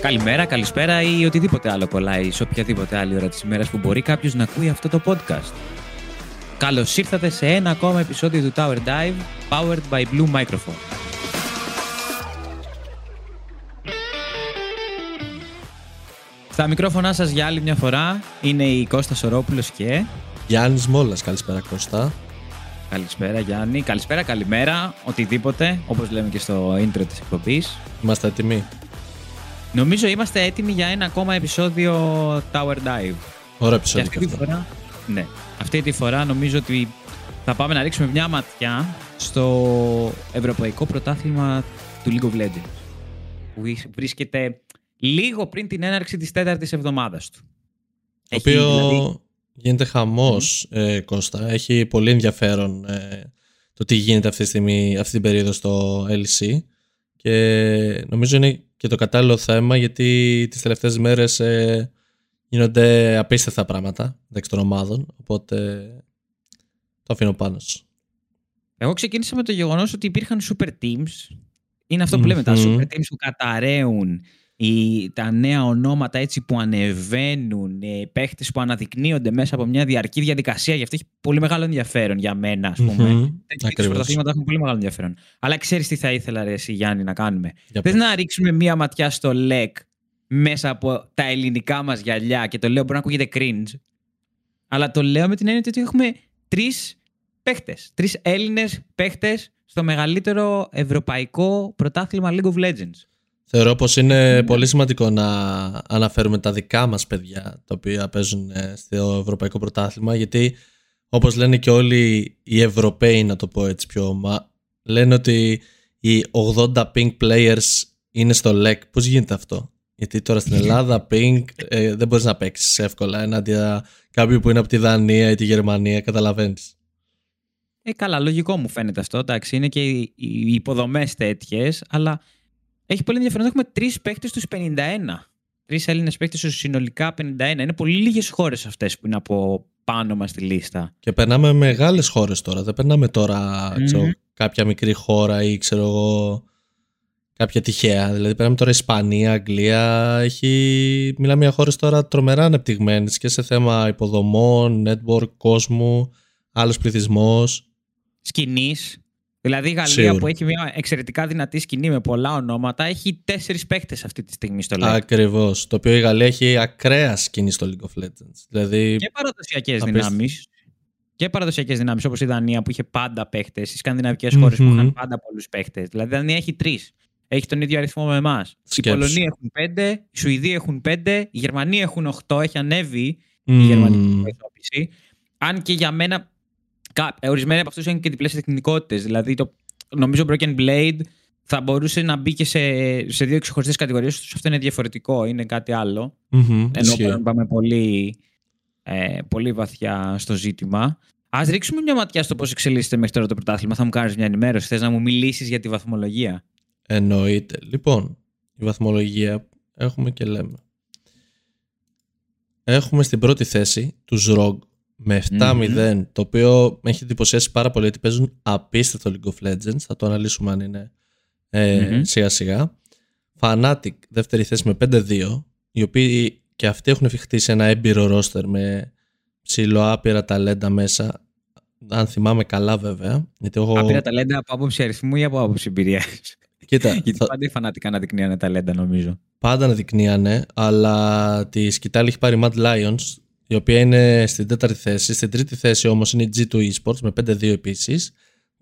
Καλημέρα, καλησπέρα ή οτιδήποτε άλλο κολλάει. Σε οποιαδήποτε άλλη ώρα της ημέρας που μπορεί κάποιος να ακούει αυτό το podcast. Καλώς ήρθατε σε ένα ακόμα επεισόδιο του Tower Dive, powered by Blue Microphone. Στα μικρόφωνά σας για άλλη μια φορά είναι η Κώστα Σορόπουλος και... Γιάννης Μόλας, καλησπέρα Κώστα. Καλησπέρα Γιάννη, καλησπέρα, καλημέρα, οτιδήποτε, όπως λέμε και στο intro της εκπομπής. Είμαστε έτοιμοι; Νομίζω είμαστε έτοιμοι για ένα ακόμα επεισόδιο Tower Dive. Ωραία Και επεισόδιο αυτή και τη αυτό. φορά, ναι, αυτή τη φορά νομίζω ότι θα πάμε να ρίξουμε μια ματιά στο Ευρωπαϊκό Πρωτάθλημα του League of Legends. Που βρίσκ- βρίσκεται λίγο πριν την έναρξη της τέταρτης εβδομάδας του. Το Έχει, οποίο δηλαδή, γίνεται χαμός, ε, Κώστα. Έχει πολύ ενδιαφέρον ε, το τι γίνεται αυτή τη στιγμή, αυτή την περίοδο στο LC. Και νομίζω είναι και το κατάλληλο θέμα γιατί τις τελευταίες μέρες ε, γίνονται απίστευτα πράγματα μεταξύ των ομάδων. Οπότε το αφήνω πάνω σου. Εγώ ξεκίνησα με το γεγονός ότι υπήρχαν super teams. Είναι αυτό που λέμε, τα Μμμ. super teams που καταραίουν, οι, τα νέα ονόματα έτσι που ανεβαίνουν, ε, παίχτες που αναδεικνύονται μέσα από μια διαρκή διαδικασία. Γι' αυτό έχει πολύ μεγάλο ενδιαφέρον για μένα, ας πούμε. Μμμ. Τέτοιου είδους Ακριβώς. πρωταθλήματα έχουν πολύ μεγάλο ενδιαφέρον. Αλλά ξέρεις τι θα ήθελα, ρε, εσύ, Γιάννη, να κάνουμε. Για Θες πες. να ρίξουμε μία ματιά στο ΛΕΚ μέσα από τα ελληνικά μας γυαλιά και το λέω μπορεί να ακούγεται cringe. Αλλά το λέω με την έννοια ότι έχουμε τρεις παίχτες. Τρεις Έλληνες παίχτες στο μεγαλύτερο ευρωπαϊκό πρωτάθλημα League of Legends. Θεωρώ πως είναι πολύ σημαντικό να αναφέρουμε τα δικά μας παιδιά τα οποία παίζουν ε, στο Ευρωπαϊκό Πρωτάθλημα γιατί όπως λένε και όλοι οι Ευρωπαίοι να το πω έτσι πιο μα, λένε ότι οι 80 pink players είναι στο LEC. Πώς γίνεται αυτό; Γιατί τώρα στην Ελλάδα pink ε, δεν μπορείς να παίξεις εύκολα ενάντια κάποιου που είναι από τη Δανία ή τη Γερμανία, καταλαβαίνεις. Ε, καλά, λογικό μου φαίνεται αυτό. Εντάξει, είναι και οι οι υποδομές τέτοιες, αλλά έχει πολύ ενδιαφέρον. Έχουμε τρεις παίχτες στους 51. Τρεις Έλληνες παίχτες στους συνολικά 51. Είναι πολύ λίγες χώρες αυτές που είναι από πάνω μας στη λίστα. Και περνάμε μεγάλες χώρες τώρα. Δεν περνάμε τώρα Μμμ. ξέρω, κάποια μικρή χώρα ή ξέρω εγώ κάποια τυχαία. Δηλαδή περνάμε τώρα Ισπανία, Αγγλία. Έχει... Μιλάμε για χώρες τώρα τρομερά ανεπτυγμένες και σε θέμα υποδομών, network, κόσμου, άλλος πληθυσμός. Σκηνής. Δηλαδή η Γαλλία Σίγουρα. που έχει μια εξαιρετικά δυνατή σκηνή με πολλά ονόματα έχει τέσσερις παίχτες αυτή τη στιγμή στο LEC. Ακριβώς. Το οποίο η Γαλλία έχει ακραία σκηνή στο League of Legends. Δηλαδή Και παραδοσιακές Απίστευτο. δυνάμεις. Και παραδοσιακές δυνάμεις όπως η Δανία που είχε πάντα παίχτες, οι σκανδιναβικές Μμμ. χώρες που είχαν πάντα πολλούς παίχτες. Δηλαδή η Δανία έχει τρεις. Έχει τον ίδιο αριθμό με εμάς. Οι Σκέψου. Πολωνοί έχουν πέντε, οι Σουηδοί έχουν πέντε, οι Γερμανοί έχουν οχτώ. Έχει ανέβει η μμμ, γερμανική εκπροσώπηση. Αν και για μένα, κα- ε, ορισμένοι από αυτούς έχουν και διπλές τεχνικότητε. Δηλαδή, το, νομίζω Broken Blade θα μπορούσε να μπει και σε, σε δύο ξεχωριστές κατηγορίες. Αυτό είναι διαφορετικό, είναι κάτι άλλο. μμμ, Ενώ ισχύει. πάμε- πάμε πολύ, ε, πολύ βαθιά στο ζήτημα. Α ρίξουμε μια ματιά στο πώς εξελίσσεται μέχρι τώρα το πρωτάθλημα. Θα μου κάνεις μια ενημέρωση. Θες να μου μιλήσεις για τη βαθμολογία. Εννοείται. Λοιπόν, η βαθμολογία έχουμε και λέμε. Έχουμε στην πρώτη θέση τους ROG με 7-0, το οποίο με έχει εντυπωσιάσει πάρα πολύ γιατί παίζουν απίστευτο League of Legends. Θα το αναλύσουμε αν είναι ε, Μμμ. σιγά σιγά. Fnatic δεύτερη θέση με 5-2, οι οποίοι και αυτοί έχουν χτίσει ένα έμπειρο roster με ψηλό άπειρα ταλέντα μέσα. Αν θυμάμαι καλά βέβαια. Γιατί εγώ... Άπειρα ταλέντα από άποψη αριθμού ή από άποψη εμπειρίας; Κοίτα, Γιατί θα- πάντα οι φανατικά αναδεικνύανε ταλέντα, νομίζω. πάντα αναδεικνύανε, αλλά τη σκητάλη έχει πάρει η Mad Lions, η οποία είναι στην τέταρτη θέση. Στην τρίτη θέση όμως είναι η G2 Esports με 5-2 επίσης.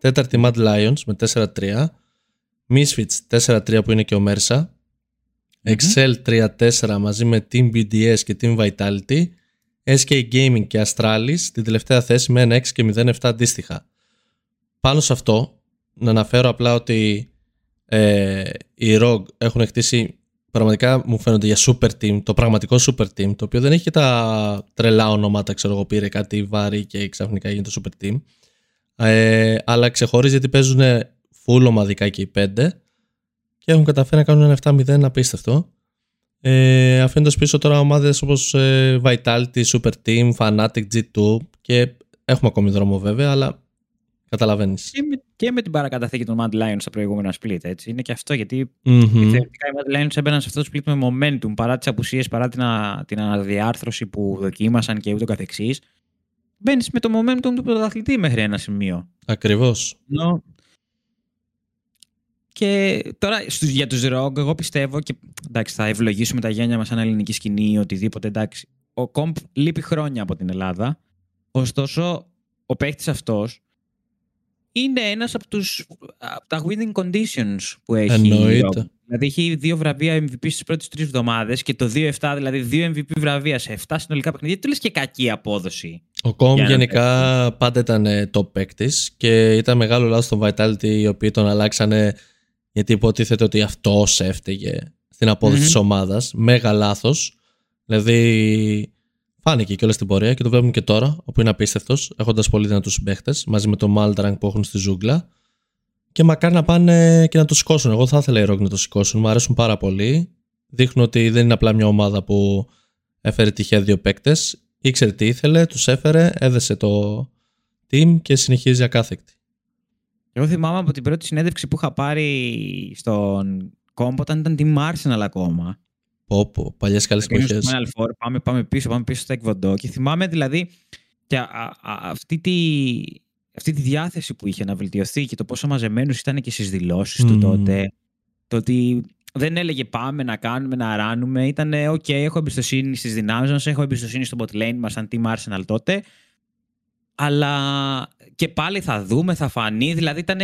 Τέταρτη Mad Lions με 4-3. Misfits 4-3 που είναι και ο Mersa. Excel 3-4 μαζί με Team BDS και Team Vitality. SK Gaming και Astralis στην τελευταία θέση με 1-6 και 0-7 αντίστοιχα. Πάνω σε αυτό, να αναφέρω απλά ότι ε, οι ROG έχουν χτίσει πραγματικά μου φαίνονται για super team, το πραγματικό super team, το οποίο δεν έχει και τα τρελά ονόματα, ξέρω εγώ, πήρε κάτι βάρη και ξαφνικά γίνεται το super team. Ε, αλλά ξεχωρίζει γιατί παίζουν full ομαδικά και οι πέντε και έχουν καταφέρει να κάνουν ένα 7-0 απίστευτο. Ε, αφήνοντας πίσω τώρα ομάδες όπως ε, Vitality, Super Team, Fnatic, G2 και έχουμε ακόμη δρόμο βέβαια, αλλά καταλαβαίνεις. Και με, και με την παρακαταθήκη των Mad Lions στα προηγούμενα split, έτσι. Είναι και αυτό γιατί Μμμ. θεωρητικά οι Mad Lions έμπαιναν σε αυτό το split με momentum παρά τις απουσίες, παρά την, α- την αναδιάρθρωση που δοκίμασαν και ούτω καθεξής. Μπαίνεις με το momentum του πρωταθλητή μέχρι ένα σημείο. Ακριβώς. No. Και τώρα στους, για τους Rogue, εγώ πιστεύω και εντάξει, θα ευλογήσουμε τα γένια μας σαν ελληνική σκηνή ή οτιδήποτε. Εντάξει, ο Κομπ λείπει χρόνια από την Ελλάδα. Ωστόσο, ο παίχτη αυτός είναι ένας από, τους, από τα winning conditions που έχει. η Εννοείται. Rogue. Δηλαδή έχει δύο βραβεία MVP στις πρώτες τρεις εβδομάδες και το 2-7, δηλαδή δύο MVP βραβεία σε 7 συνολικά παιχνίδια. Τι λες και κακή απόδοση. Ο Κομ Για να γενικά πάντα ήταν ε, top παίκτης και ήταν μεγάλο λάθος στον Vitality οι οποίοι τον αλλάξανε γιατί υποτίθεται ότι αυτός έφταιγε στην απόδοση Μμμ. της ομάδας. Μέγα λάθος. Δηλαδή φάνηκε και όλα στην πορεία και το βλέπουμε και τώρα, όπου είναι απίστευτος, έχοντας πολύ δυνατούς συμπαίχτες μαζί με το Maldrang που έχουν στη ζούγκλα. Και μακάρι να πάνε και να το σηκώσουν. Εγώ θα ήθελα οι Rogue να το σηκώσουν. Μου αρέσουν πάρα πολύ. Δείχνουν ότι δεν είναι απλά μια ομάδα που έφερε τυχαία δύο παίκτες. Ήξερε τι ήθελε, τους έφερε, έδεσε το team και συνεχίζει ακάθεκτη. Εγώ θυμάμαι από την πρώτη συνέντευξη που είχα πάρει στον κόμπο όταν ήταν team Arsenal ακόμα. Πω, πω, παλιές καλές Πήγαμε εποχές. στο Final Four, πάμε, πάμε πίσω, πάμε πίσω στο Εκβοντό και θυμάμαι δηλαδή και α- α- αυτή, τη, αυτή τη διάθεση που είχε να βελτιωθεί και το πόσο μαζεμένο ήταν και στις δηλώσεις του Μμμ. τότε. Το ότι δεν έλεγε πάμε να κάνουμε, να ράνουμε. Ήταν OK, έχω εμπιστοσύνη στις δυνάμεις μας, έχω εμπιστοσύνη στο bot lane μας σαν team Arsenal τότε. Αλλά και πάλι θα δούμε, θα φανεί. Δηλαδή ήταν,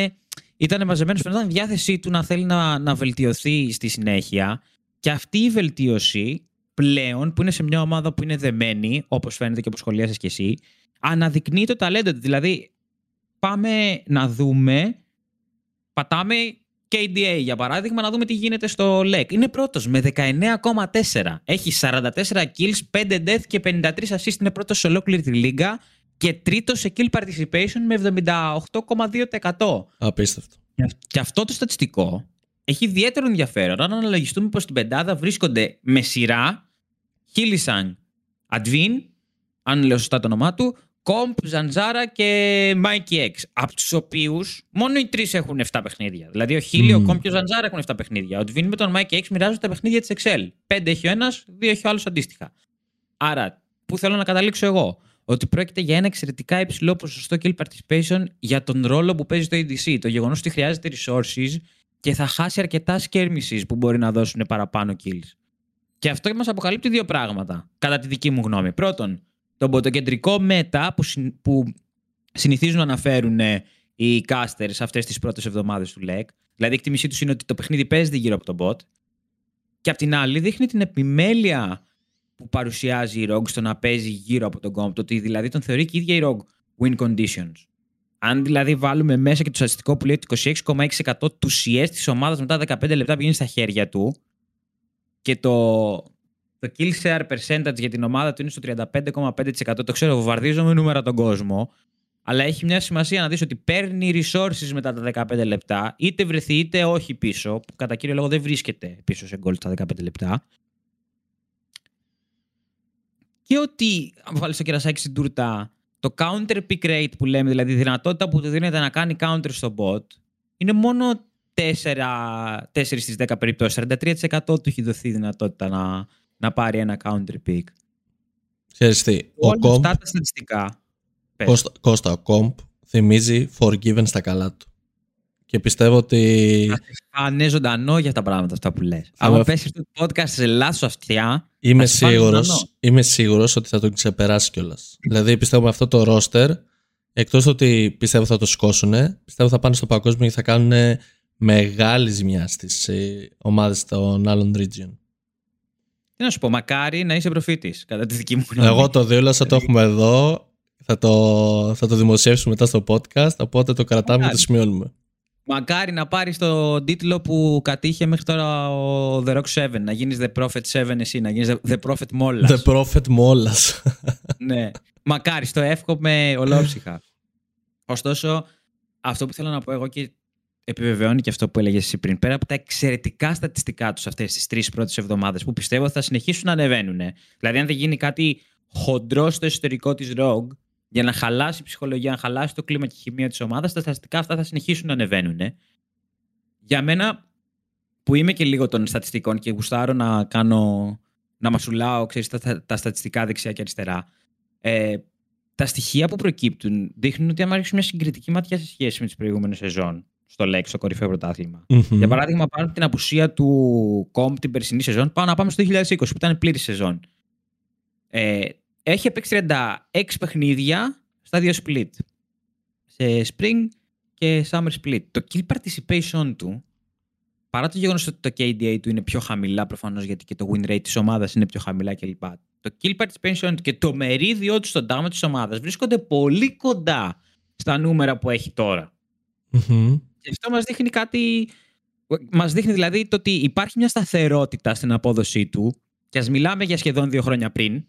ήταν μαζεμένος, φαινόταν η διάθεσή του να θέλει να, να βελτιωθεί στη συνέχεια. Και αυτή η βελτίωση πλέον, που είναι σε μια ομάδα που είναι δεμένη, όπως φαίνεται και όπω σχολίασε και εσύ, αναδεικνύει το ταλέντο του. Δηλαδή, πάμε να δούμε, πατάμε KDA για παράδειγμα, να δούμε τι γίνεται στο LEC. Είναι πρώτος με 19,4. Έχει 44 kills, 5 death και 53 assist. Είναι πρώτος σε ολόκληρη τη λίγκα. Και τρίτος σε kill participation με 78,2%. Απίστευτο. Και αυτό το στατιστικό έχει ιδιαίτερο ενδιαφέρον. Αν αναλογιστούμε πως στην πεντάδα βρίσκονται με σειρά Χίλισαν, Αντβίν, αν λέω σωστά το όνομά του, Κομπ, Ζαντζάρα και Μάικι Εξ. Από τους οποίους μόνο οι τρεις έχουν 7 παιχνίδια. Δηλαδή ο Χίλι, ο Μμμ. Κομπ και ο Ζαντζάρα έχουν 7 παιχνίδια. Ο Αντβίν με τον Μάικι Εξ μοιράζονται τα παιχνίδια της Excel. 5 έχει ο ένας, 2 έχει ο άλλος αντίστοιχα. Άρα, πού θέλω να καταλήξω εγώ; Ότι πρόκειται για ένα εξαιρετικά υψηλό ποσοστό kill participation για τον ρόλο που παίζει το ADC. Το γεγονός ότι χρειάζεται resources και θα χάσει αρκετά skirmishes που μπορεί να δώσουν παραπάνω kills. Και αυτό μας αποκαλύπτει δύο πράγματα, κατά τη δική μου γνώμη. Πρώτον, το μποτοκεντρικό μέτα που, συν- που συνηθίζουν να αναφέρουν ε, οι casters αυτές τις πρώτες εβδομάδες του LEC. Δηλαδή, η εκτίμησή τους είναι ότι το παιχνίδι παίζεται γύρω από τον bot. Και απ' την άλλη, δείχνει την επιμέλεια που παρουσιάζει η Rogue στο να παίζει γύρω από τον comp. Το ότι δηλαδή τον θεωρεί και η ίδια η Rogue win conditions. Αν δηλαδή βάλουμε μέσα και το στατιστικό που λέει ότι 26,6% τους CS της ομάδας μετά 15 λεπτά πηγαίνει στα χέρια του και το, το kill share percentage για την ομάδα του είναι στο 35,5%. Το ξέρω, βομβαρδίζω με νούμερα τον κόσμο. Αλλά έχει μια σημασία να δεις ότι παίρνει resources μετά τα 15 λεπτά, είτε βρεθεί είτε όχι πίσω, που κατά κύριο λόγο δεν βρίσκεται πίσω σε gold στα 15 λεπτά. Και ότι, αν βάλεις το κερασάκι στην τούρτα, το counter pick rate που λέμε, δηλαδή η δυνατότητα που του δίνεται να κάνει counter στο bot, είναι μόνο 4, 4 στις 10 περιπτώσεις. 43% του έχει δοθεί η δυνατότητα να, να πάρει ένα counter pick. Ξέρεις τι, ο Όλα Κομπ, αυτά τα στατιστικά. Πες. Κώστα, Κώστα, ο Κομπ θυμίζει Forgiven στα καλά του. Και πιστεύω ότι Α, ναι, ζωντανό για τα πράγματα αυτά που λες. Θα Αν με- πέσει το podcast σε λάθος αυτιά, είμαι θα σε φάνε σίγουρος, ζωντανό. είμαι σίγουρος ότι θα τον ξεπεράσει κιόλας. δηλαδή πιστεύω με αυτό το roster, εκτός ότι πιστεύω θα το σηκώσουν, πιστεύω θα πάνε στο παγκόσμιο και θα κάνουν μεγάλη ζημιά στις ε, ομάδες των άλλων region. τι να σου πω, μακάρι να είσαι προφήτης, κατά τη δική μου γνώμη. Εγώ το δίωλασα, το έχουμε εδώ, θα το, θα το δημοσιεύσουμε μετά στο podcast, οπότε το κρατάμε και το Μακάρι. σημειώνουμε. Μακάρι να πάρεις τον τίτλο που κατήχε μέχρι τώρα ο The Rock 7. Να γίνεις The Prophet 7 εσύ, να γίνεις The Prophet Molas. The Prophet Molas. ναι. Μακάρι, στο εύχομαι ολόψυχα. Ωστόσο, αυτό που θέλω να πω εγώ και επιβεβαιώνει και αυτό που έλεγες εσύ πριν, πέρα από τα εξαιρετικά στατιστικά τους αυτές τις τρεις πρώτες εβδομάδες, που πιστεύω θα συνεχίσουν να ανεβαίνουν. Δηλαδή, αν δεν γίνει κάτι χοντρό στο εσωτερικό της Rogue, για να χαλάσει η ψυχολογία, να χαλάσει το κλίμα και η χημεία της ομάδας, τα στατιστικά αυτά θα συνεχίσουν να ανεβαίνουν. Για μένα, που είμαι και λίγο των στατιστικών και γουστάρω να κάνω. να μασουλάω, ξέρεις, τα, τα, στατιστικά δεξιά και αριστερά. Ε, τα στοιχεία που προκύπτουν δείχνουν ότι άμα ρίξουμε μια συγκριτική ματιά σε σχέση με τις προηγούμενες σεζόν στο Λέξ, στο κορυφαίο πρωτάθλημα. Μμμ. Για παράδειγμα, πάνω από την απουσία του Κομπ την περσινή σεζόν, πάμε να πάμε στο 2020 που ήταν πλήρη σεζόν. Ε, έχει παίξει 36 παιχνίδια στα δύο split. Σε spring και summer split. Το kill participation του, παρά το γεγονός ότι το KDA του είναι πιο χαμηλά προφανώς γιατί και το win rate της ομάδας είναι πιο χαμηλά κλπ. Το kill participation του και το μερίδιο του στον damage της ομάδας βρίσκονται πολύ κοντά στα νούμερα που έχει τώρα. Μμμ. Και αυτό μας δείχνει κάτι... Μας δείχνει δηλαδή το ότι υπάρχει μια σταθερότητα στην απόδοσή του και ας μιλάμε για σχεδόν δύο χρόνια πριν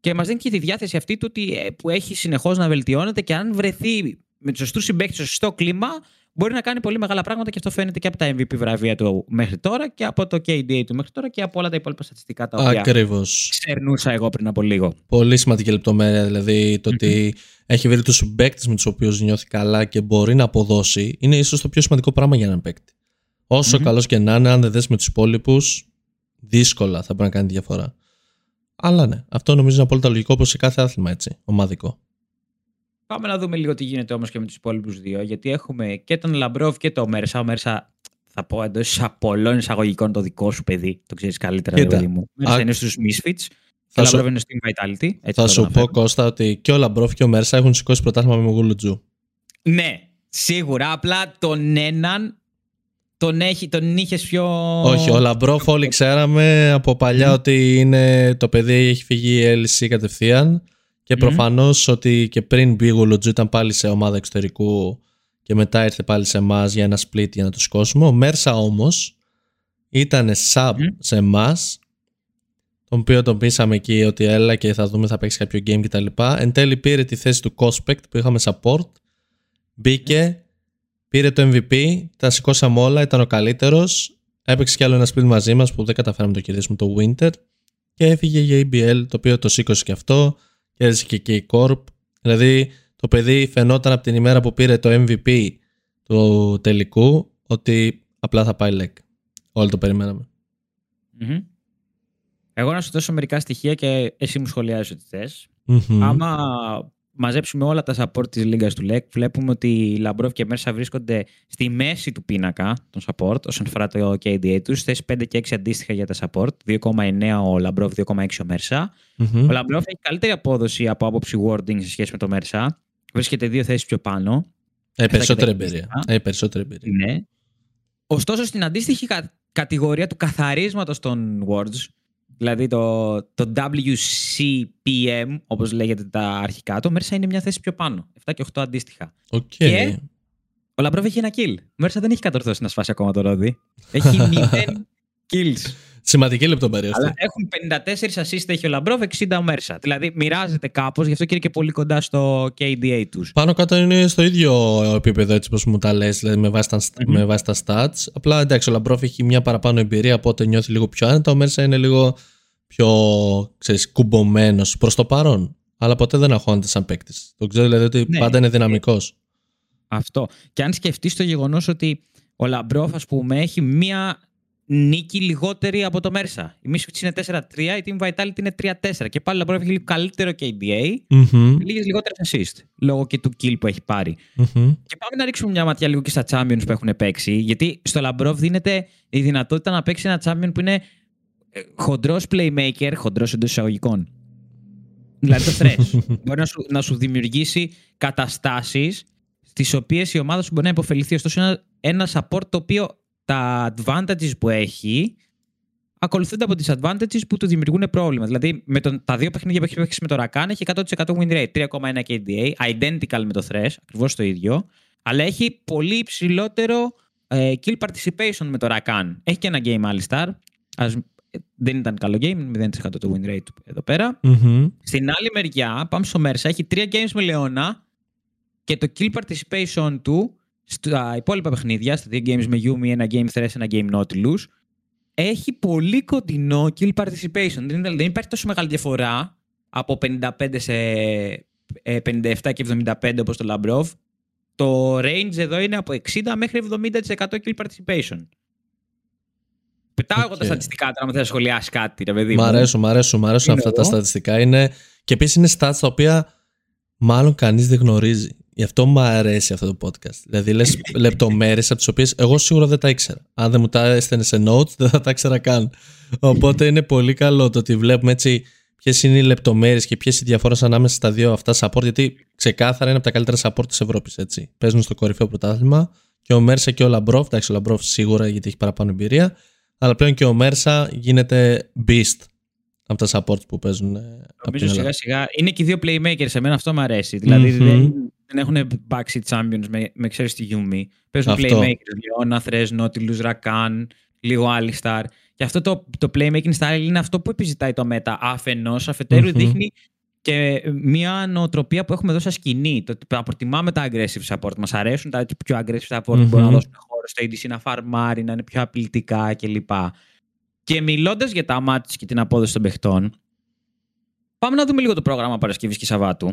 και μας δίνει και τη διάθεση αυτή του ότι, ε, που έχει συνεχώς να βελτιώνεται και αν βρεθεί με τους σωστούς συμπαίκτες στο σωστό κλίμα μπορεί να κάνει πολύ μεγάλα πράγματα και αυτό φαίνεται και από τα MVP βραβεία του μέχρι τώρα και από το KDA του μέχρι τώρα και από όλα τα υπόλοιπα στατιστικά τα οποία Ακριβώς. ξερνούσα εγώ πριν από λίγο. Πολύ σημαντική λεπτομέρεια. Δηλαδή το ότι έχει βρει τους συμπαίκτες με τους οποίους νιώθει καλά και μπορεί να αποδώσει είναι ίσως το πιο σημαντικό πράγμα για έναν παίκτη. Όσο Μμμ. καλός και να είναι, αν δεν δέσεις με τους υπόλοιπους, δύσκολα θα πρέπει να κάνει διαφορά. Αλλά ναι, αυτό νομίζω είναι απόλυτα λογικό όπως σε κάθε άθλημα έτσι, ομαδικό. Πάμε να δούμε λίγο τι γίνεται όμως και με τους υπόλοιπους δύο. Γιατί έχουμε και τον Λαμπρόβ και τον Μέρσα. Ο Μέρσα, θα πω εντός πολλών εισαγωγικών το δικό σου παιδί. Το ξέρεις καλύτερα, Κοίτα, παιδί μου. Μέρσα α- είναι στους Misfits. Και Θα ο σου- Λαμπρόβ είναι στην Vitality. Έτσι θα το σου πω, αναφέρω. Κώστα, ότι και ο Λαμπρόφ και ο Μέρσα έχουν σηκώσει πρωτάθλημα με Μογούλουτζου. Ναι, σίγουρα. Απλά τον έναν τον, έχει, τον είχες πιο. Όχι, ο Λαμπρόφ όλοι ξέραμε από παλιά ότι είναι, το παιδί έχει φύγει η LEC κατευθείαν και Μμμ. προφανώς ότι και πριν μπει ο Λουτζού ήταν πάλι σε ομάδα εξωτερικού και μετά ήρθε πάλι σε εμάς για ένα split για να τους σηκώσουμε. Ο Μέρσα όμως ήταν sub Μμμ. σε εμάς, τον οποίο τον πείσαμε εκεί ότι έλα και θα δούμε θα παίξεις κάποιο game κτλ. Εν τέλει πήρε τη θέση του Cospect που είχαμε support, μπήκε, πήρε το MVP, τα σηκώσαμε όλα, ήταν ο καλύτερος, έπαιξε κι άλλο ένα split μαζί μας που δεν καταφέραμε να το κερδίσουμε το Winter και έφυγε για EBL το οποίο το σήκωσε και αυτό, κέρδισε και εκεί η Corp. Δηλαδή το παιδί φαινόταν από την ημέρα που πήρε το MVP του τελικού ότι απλά θα πάει leg. Όλοι το περιμέναμε. Μμμ. Εγώ να σου δώσω μερικά στοιχεία και εσύ μου σχολιάζεις ό,τι θες. Μμμ. Άμα μαζέψουμε όλα τα support της Λίγκας του LEC, βλέπουμε ότι Λαμπρόφ και Μέρσα βρίσκονται στη μέση του πίνακα των support όσον αφορά το KDA τους, θέσεις 5 και 6 αντίστοιχα για τα support, 2,9 ο Λαμπρόφ, 2,6 ο Μέρσα. Μμμ. Ο Λαμπρόφ έχει καλύτερη απόδοση από άποψη warding σε σχέση με το Μέρσα. Βρίσκεται δύο θέσεις πιο πάνω. Ε, περισσότερη και τα εμπειρία. αντίστοιχα. Ε, περισσότερη εμπειρία. Ναι. Ωστόσο, στην αντίστοιχη κα- κατηγορία του καθαρίσματος των wards, δηλαδή το, το WCPM, όπως λέγεται τα αρχικά, το Μέρσα είναι μια θέση πιο πάνω. 7 και 8 αντίστοιχα. Οκ. Και- Ο Λαμπρόβ έχει ένα kill. Ο Μέρσα δεν έχει κατορθώσει να σπάσει ακόμα το ρόδι. Έχει 0 kills. Σημαντική λεπτομέρεια αυτή. Αλλά έχουν 54 assist έχει ο Λαμπρόβ, 60 ο Μέρσα. Δηλαδή μοιράζεται κάπως, γι' αυτό και είναι και πολύ κοντά στο KDA τους. Πάνω κάτω είναι στο ίδιο επίπεδο έτσι όπως μου τα λες, δηλαδή με βάση τα, Μμμ. με βάση τα stats. Απλά εντάξει, ο Λαμπρόφ έχει μια παραπάνω εμπειρία, οπότε νιώθει λίγο πιο άνετα. Ο Μέρσα είναι λίγο πιο ξέρεις, κουμπωμένος προς το παρόν. Αλλά ποτέ δεν αγχώνεται σαν παίκτης. Το ξέρω δηλαδή ότι Ναι. πάντα είναι δυναμικός. Αυτό. Και αν σκεφτείς το γεγονός ότι ο Λαμπρόφ, ας πούμε, έχει μία νίκη λιγότερη από το Μέρσα. Η Misfits είναι 4-3, η Team Vitality είναι 3-4. Και πάλι ο Λαμπρόφ έχει λίγο καλύτερο KDA, Μμμ, λίγες λιγότερες assist. Λόγω και του kill που έχει πάρει. μμμ. Και πάμε να ρίξουμε μια ματιά λίγο και στα champions που έχουν παίξει. Γιατί στο Λαμπρόφ δίνεται η δυνατότητα να παίξει ένα champion που είναι χοντρός playmaker, χοντρός εντός εισαγωγικών. Δηλαδή το Thresh. μπορεί να σου, να σου δημιουργήσει καταστάσεις στις οποίες η ομάδα σου μπορεί να επωφεληθεί. Ωστόσο, ένα, ένα support το οποίο τα advantages που έχει ακολουθούνται από disadvantages που του δημιουργούν πρόβλημα. Δηλαδή, με τον, τα δύο παιχνίδια που έχει παίξει με το Rakan έχει 100% win rate, 3,1 KDA, identical με το Thresh, ακριβώς το ίδιο, αλλά έχει πολύ υψηλότερο ε, kill participation με το Rakan. Έχει και ένα game Alistar, ας, ε, δεν ήταν καλό game, 0% το win rate του εδώ πέρα. Μμμ. Στην άλλη μεριά, πάμε στο Mersa, έχει τρία games με Leona και το kill participation του στα υπόλοιπα παιχνίδια, στα δύο games με Yumi, ένα game Thresh, ένα game Nautilus, έχει πολύ κοντινό kill participation. Δεν, είναι- δεν υπάρχει τόσο μεγάλη διαφορά από 55 σε ε, 57 και 75 όπως το Labrov. Το range εδώ είναι από 60 μέχρι 70% kill participation. Πετάω εγώ τα Οκ. στατιστικά τώρα, αν θέλει να σχολιάσεις κάτι, ρε παιδί Μ' μου. αρέσουν, μ' αρέσουν, μ' αρέσουν Είναι αυτά τα εδώ. στατιστικά. Είναι... Και επίσης είναι stats τα οποία μάλλον κανείς δεν γνωρίζει. Γι' αυτό μου αρέσει αυτό το podcast. Δηλαδή λες λεπτομέρειες από τις οποίες εγώ σίγουρα δεν τα ήξερα. Αν δεν μου τα έστελνε σε notes, δεν θα τα ήξερα καν. Οπότε είναι πολύ καλό το ότι βλέπουμε έτσι ποιες είναι οι λεπτομέρειες και ποιες οι διαφορές ανάμεσα στα δύο αυτά support. Γιατί ξεκάθαρα είναι από τα καλύτερα support της Ευρώπης. Παίζουν στο κορυφαίο πρωτάθλημα και ο Μέρσα και ο Λαμπρόφ. Εντάξει, ο Λαμπρόφ σίγουρα γιατί έχει παραπάνω εμπειρία. Αλλά πλέον και ο Μέρσα γίνεται beast από τα supports που παίζουν. ε, από την Νομίζω Ελλάδα. σιγά σιγά είναι και οι δύο playmakers. Εμένα αυτό μου αρέσει. Δηλαδή Μμμ. δεν, δεν έχουν backseat champions με, με ξέρεις τη Yuumi. Παίζουν Αυτό. playmakers. Leona, Thresh, Nautilus, Rakan, λίγο Alistar. Και αυτό το, το playmaking style είναι αυτό που επιζητάει το Meta αφενός. Αφετέρου Μμμ. δείχνει και μια νοοτροπία που έχουμε εδώ στα σκηνή. Το ότι να προτιμάμε τα aggressive support. Μας αρέσουν τα πιο aggressive support που μπορούν να Μμμ. δώσουν χώρο στο ADC να φαρμάρει, να είναι πιο απειλητικά κλπ. Και μιλώντας για τα μάτια και την απόδοση των παιχτών, πάμε να δούμε λίγο το πρόγραμμα Παρασκευής και Σαββάτου.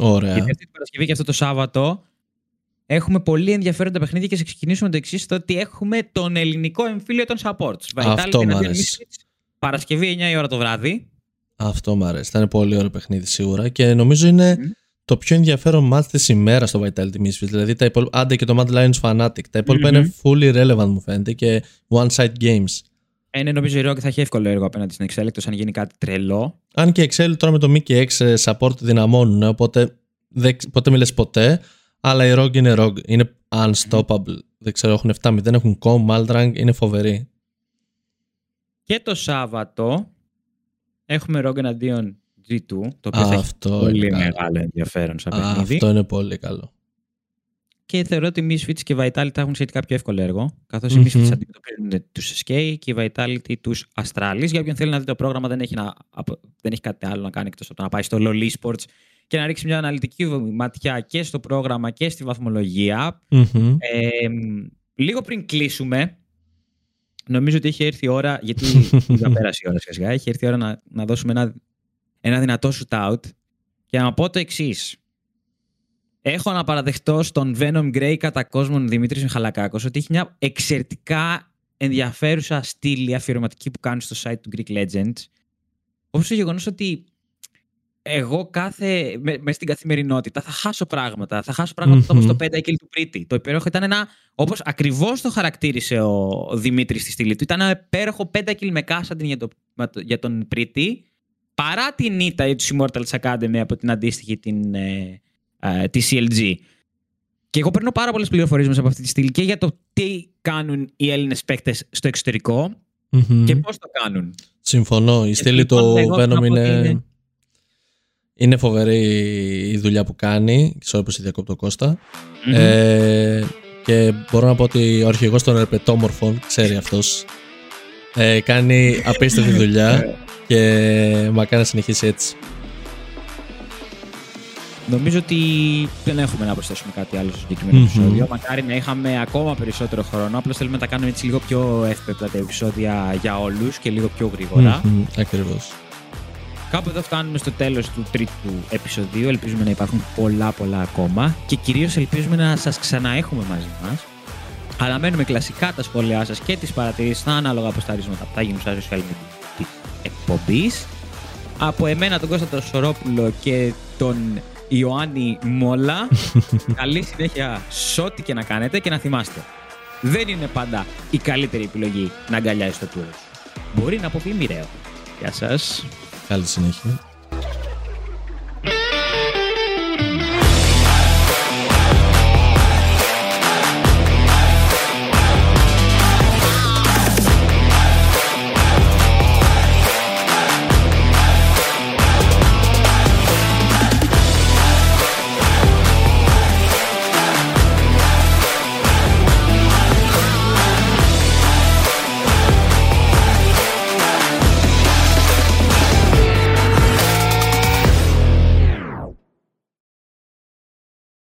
Ωραία. Γιατί αυτή την Παρασκευή και αυτό το Σάββατο έχουμε πολύ ενδιαφέροντα παιχνίδια και θα ξεκινήσουμε το εξής: το ότι έχουμε τον ελληνικό εμφύλιο των supports. Αυτό Vitality μ' εναντίον αρέσει. Misfits, Παρασκευή 9 η ώρα το βράδυ. Αυτό μου αρέσει. Θα είναι πολύ ωραίο παιχνίδι σίγουρα. Και νομίζω είναι Μμμ. το πιο ενδιαφέρον match της ημέρας στο Vitality Misfits. Δηλαδή τα υπόλοιπα. Άντε και το Mad Lions Fanatic. Τα υπόλοιπα Μμμ. είναι fully relevant μου φαίνεται και one-side games. Ε, ναι, νομίζω η Rogue θα έχει εύκολο έργο απέναντι στην Excel, εκτός αν γίνει κάτι τρελό. Αν και Excel τώρα με το Mickey X ε, support δυναμώνουν, οπότε δεν, ποτέ μιλες ποτέ. Αλλά η Rogue είναι Rogue. Είναι unstoppable. Δεν ξέρω, έχουν 7-0, έχουν com, Maldrang, είναι φοβερή. Και το Σάββατο έχουμε Rogue εναντίον G2, το οποίο θα έχει Αυτό πολύ είναι καλό. μεγάλο ενδιαφέρον σαν παιχνίδι. Αυτό είναι πολύ καλό. Και θεωρώ ότι οι Misfits και οι Vitality θα έχουν σχετικά πιο εύκολο έργο. Καθώς οι Μμμ. Misfits αντιμετωπίζουν τους SK και οι Vitality τους Astralis. Για όποιον θέλει να δει το πρόγραμμα, δεν έχει, να, απο- δεν έχει κάτι άλλο να κάνει εκτός από το να πάει στο LoL Esports και να ρίξει μια αναλυτική ματιά και στο πρόγραμμα και στη βαθμολογία. Μμμ. Ε, λίγο πριν κλείσουμε, νομίζω ότι έχει έρθει η ώρα, γιατί θα πέρασε η ώρα σιγά σιγά, έχει έρθει η ώρα να, να δώσουμε ένα, ένα δυνατό shoot out και να πω το εξής. Έχω να παραδεχτώ στον Venom Grey κατά κόσμον Δημήτρης Μιχαλακάκος ότι έχει μια εξαιρετικά ενδιαφέρουσα στήλη αφιερωματική που κάνει στο site του Greek Legends. Όπως το γεγονός ότι εγώ κάθε, με, μέσα στην καθημερινότητα θα χάσω πράγματα. Θα χάσω πράγματα Μμμ. όπως το πεντάκιλ του Πρίτη. Το υπέροχο ήταν ένα, όπως ακριβώς το χαρακτήρισε ο, ο Δημήτρης στη στήλη του, ήταν ένα υπέροχο πεντάκιλ με κάσαντιν για, το, με το- για τον Πρίτη, παρά την ήττα τους Immortals Academy από την αντίστοιχη την, ε, ε, τη CLG. Και εγώ παίρνω πάρα πολλές πληροφορίες μέσα από αυτή τη στήλη και για το τι κάνουν οι Έλληνες παίκτες στο εξωτερικό Μμμ. και πώς το κάνουν. Συμφωνώ. Η στήλη λοιπόν, του εγώ θέλω να Venom πω ότι είναι... είναι- είναι φοβερή η δουλειά που κάνει. Ξέρω πως η διακόπτω Κώστα. Μμμ. Ε, και μπορώ να πω ότι ο αρχηγός των ερπετόμορφων, ξέρει αυτός, ε, κάνει απίστευτη δουλειά και μακάρι να συνεχίσει έτσι. Νομίζω ότι δεν έχουμε να προσθέσουμε κάτι άλλο στο συγκεκριμένο Μμμ. επεισόδιο. Μακάρι να είχαμε ακόμα περισσότερο χρόνο. Απλώς θέλουμε να τα κάνουμε έτσι λίγο πιο εύπεπτα τα επεισόδια για όλους και λίγο πιο γρήγορα. Μμμ, Ακριβώς. Κάπου εδώ φτάνουμε στο τέλος του τρίτου επεισοδίου. Ελπίζουμε να υπάρχουν πολλά πολλά ακόμα και κυρίως ελπίζουμε να σας ξαναέχουμε μαζί μας. Αναμένουμε κλασικά τα σχόλιά σας και τις παρατηρήσεις ανάλογα αποσταρίσματα που θα γίνουν στα social media της εκπομπής. Από εμένα, τον Κώστα τον Σορόπουλο και τον Ιωάννη Μόλα. καλή συνέχεια σε ό,τι και να κάνετε και να θυμάστε. Δεν είναι πάντα η καλύτερη επιλογή να αγκαλιάζει το τούρο. Μπορεί να αποφύγει μοιραίο. Γεια σας. Καλή συνέχεια.